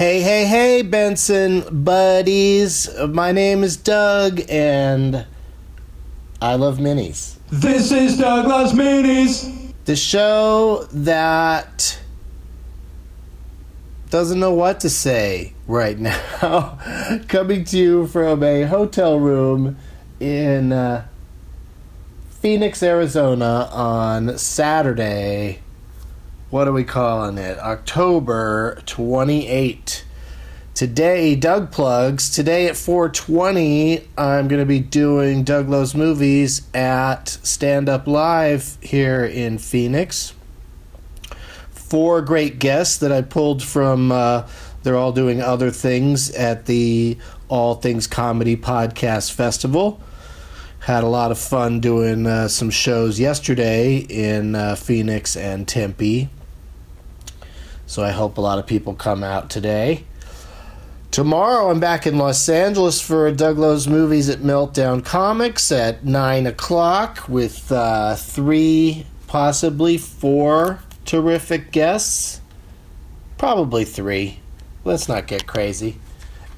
Hey, hey, hey, Benson buddies. My name is Doug, and I love minis. This is Doug Loves Minis. The show that doesn't know what to say right now. Coming to you from a hotel room in uh, Phoenix, Arizona on Saturday. What are we calling it? October 28. Today, Doug plugs. Today at 420, I'm going to be doing Doug Loves Movies at Stand Up Live here in Phoenix. Four great guests that I pulled from, uh, they're all doing other things at the All Things Comedy Podcast Festival. Had a lot of fun doing uh, some shows yesterday in uh, Phoenix and Tempe. So I hope a lot of people come out today. Tomorrow I'm back in Los Angeles for Doug Loves Movies at Meltdown Comics at 9 o'clock with uh, three, possibly four terrific guests. Probably three. Let's not get crazy.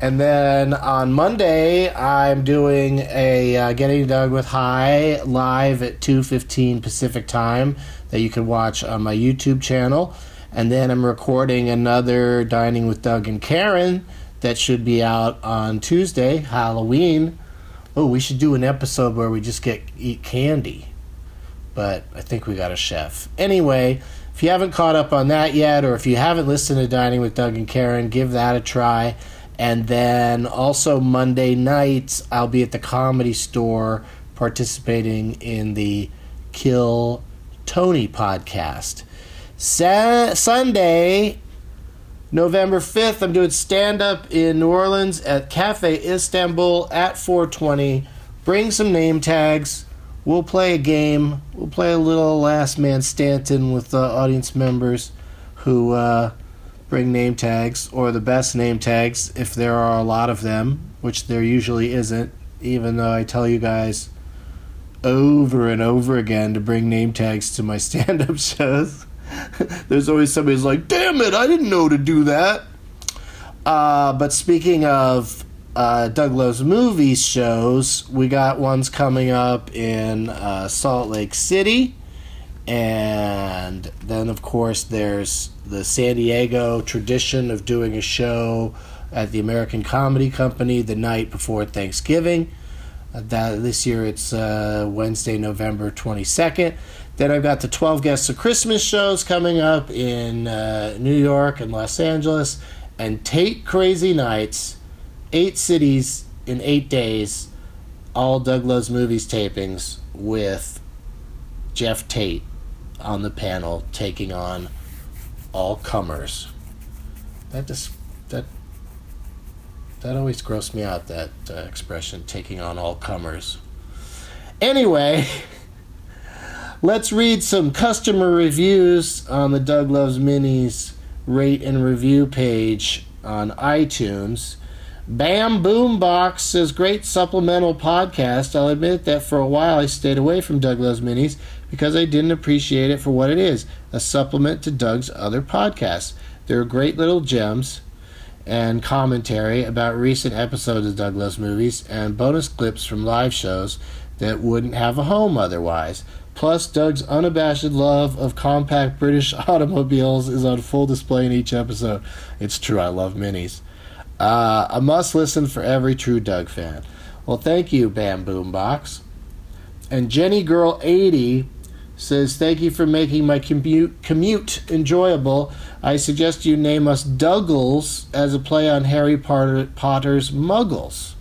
And then on Monday, I'm doing a uh, Getting Doug with High live at 2:15 Pacific time that you can watch on my YouTube channel. And then I'm recording another Dining with Doug and Karen that should be out on Tuesday, Halloween. Oh, we should do an episode where we just get eat candy. But I think we got a chef. Anyway, if you haven't caught up on that yet, or if you haven't listened to Dining with Doug and Karen, give that a try. And then also Monday nights, I'll be at the comedy store participating in the Kill Tony podcast. Sa- Sunday, November 5th, I'm doing stand up in New Orleans at Cafe Istanbul at 420. Bring some name tags. We'll play a game. We'll play a little Last Man Stanton with the audience members who uh, bring name tags, or the best name tags if there are a lot of them, which there usually isn't, even though I tell you guys over and over again to bring name tags to my stand up shows. There's always somebody who's like, damn it, I didn't know to do that. Uh, but speaking of uh, Doug Loves movie shows, we got ones coming up in uh, Salt Lake City. And then, of course, there's the San Diego tradition of doing a show at the American Comedy Company the night before Thanksgiving. Uh, that this year it's uh, Wednesday, November 22nd. Then I've got the 12 Guests of Christmas shows coming up in uh, New York and Los Angeles, and Tate Crazy Nights, eight cities in eight days, all Doug Loves Movies tapings with Jeff Tate on the panel taking on all comers. That just that that always grossed me out. That uh, expression, taking on all comers. Anyway. Let's read some customer reviews on the Doug Loves Minis rate and review page on iTunes. Bam Boombox says, Great supplemental podcast. I'll admit that for a while I stayed away from Doug Loves Minis because I didn't appreciate it for what it is a supplement to Doug's other podcasts. There are great little gems and commentary about recent episodes of Doug Loves Movies and bonus clips from live shows that wouldn't have a home otherwise. Plus, Doug's unabashed love of compact British automobiles is on full display in each episode. It's true, I love minis. Uh, a must listen for every true Doug fan. Well, thank you, Bam Boombox. And Jenny Girl 80 says, Thank you for making my commute, commute enjoyable. I suggest you name us Dougles as a play on Harry Potter, Potter's Muggles.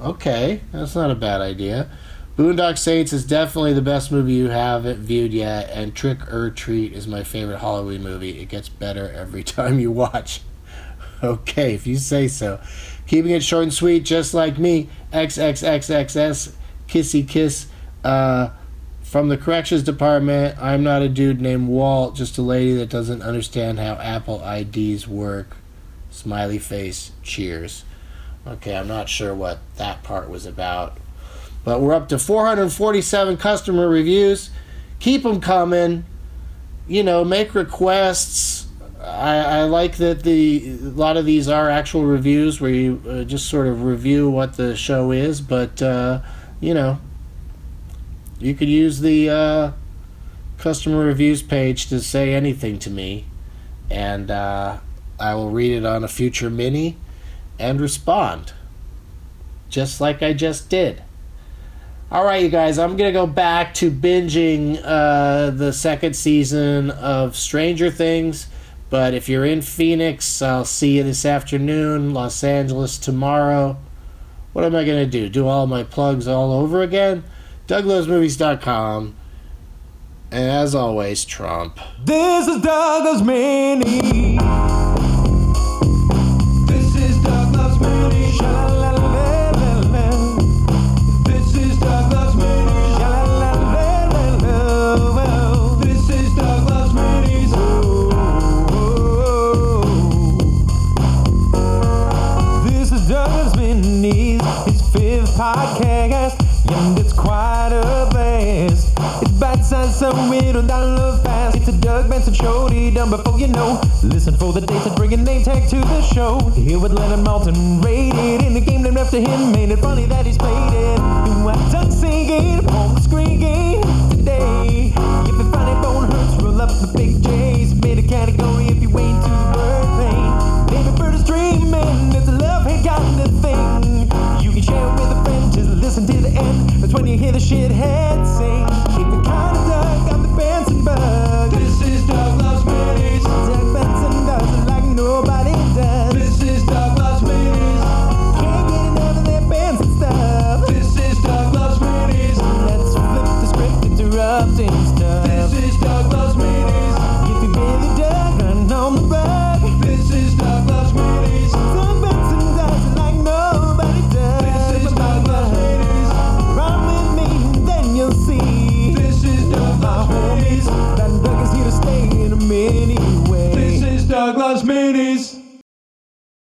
Okay, that's not a bad idea. Boondock Saints is definitely the best movie you haven't viewed yet, and Trick or Treat is my favorite Halloween movie. It gets better every time you watch. Okay, if you say so. Keeping it short and sweet, just like me. XXXXS, kissy kiss. Uh, from the corrections department, I'm not a dude named Walt, just a lady that doesn't understand how Apple IDs work. Smiley face, cheers. Okay, I'm not sure what that part was about. But we're up to 447 customer reviews. Keep them coming. You know, make requests. I, I like that the a lot of these are actual reviews where you uh, just sort of review what the show is, but uh, you know, you could use the uh, customer reviews page to say anything to me, and uh, I will read it on a future mini and respond, just like I just did. All right, you guys, I'm gonna go back to binging uh, the second season of Stranger Things. But if you're in Phoenix, I'll see you this afternoon. Los Angeles tomorrow. What am I gonna do? Do all my plugs all over again? DougLovesMovies.com. And as always, Trump. This is Douglas. It's bite sized, so it'll download fast. It's a Doug Benson show, done before you know. Listen for the dates and bring a name tag to the show. Here with Leonard Maltin, rated in the game named after him. Made it funny that he's played it. Do I done singing on screen game today? If the funny bone hurts, roll up the big J's. Made a category if you wait to the plane. Baby bird is dreaming, it's a love hate kind of thing. You can share it with a friend, just listen to the end. That's when you hear the shithead sing.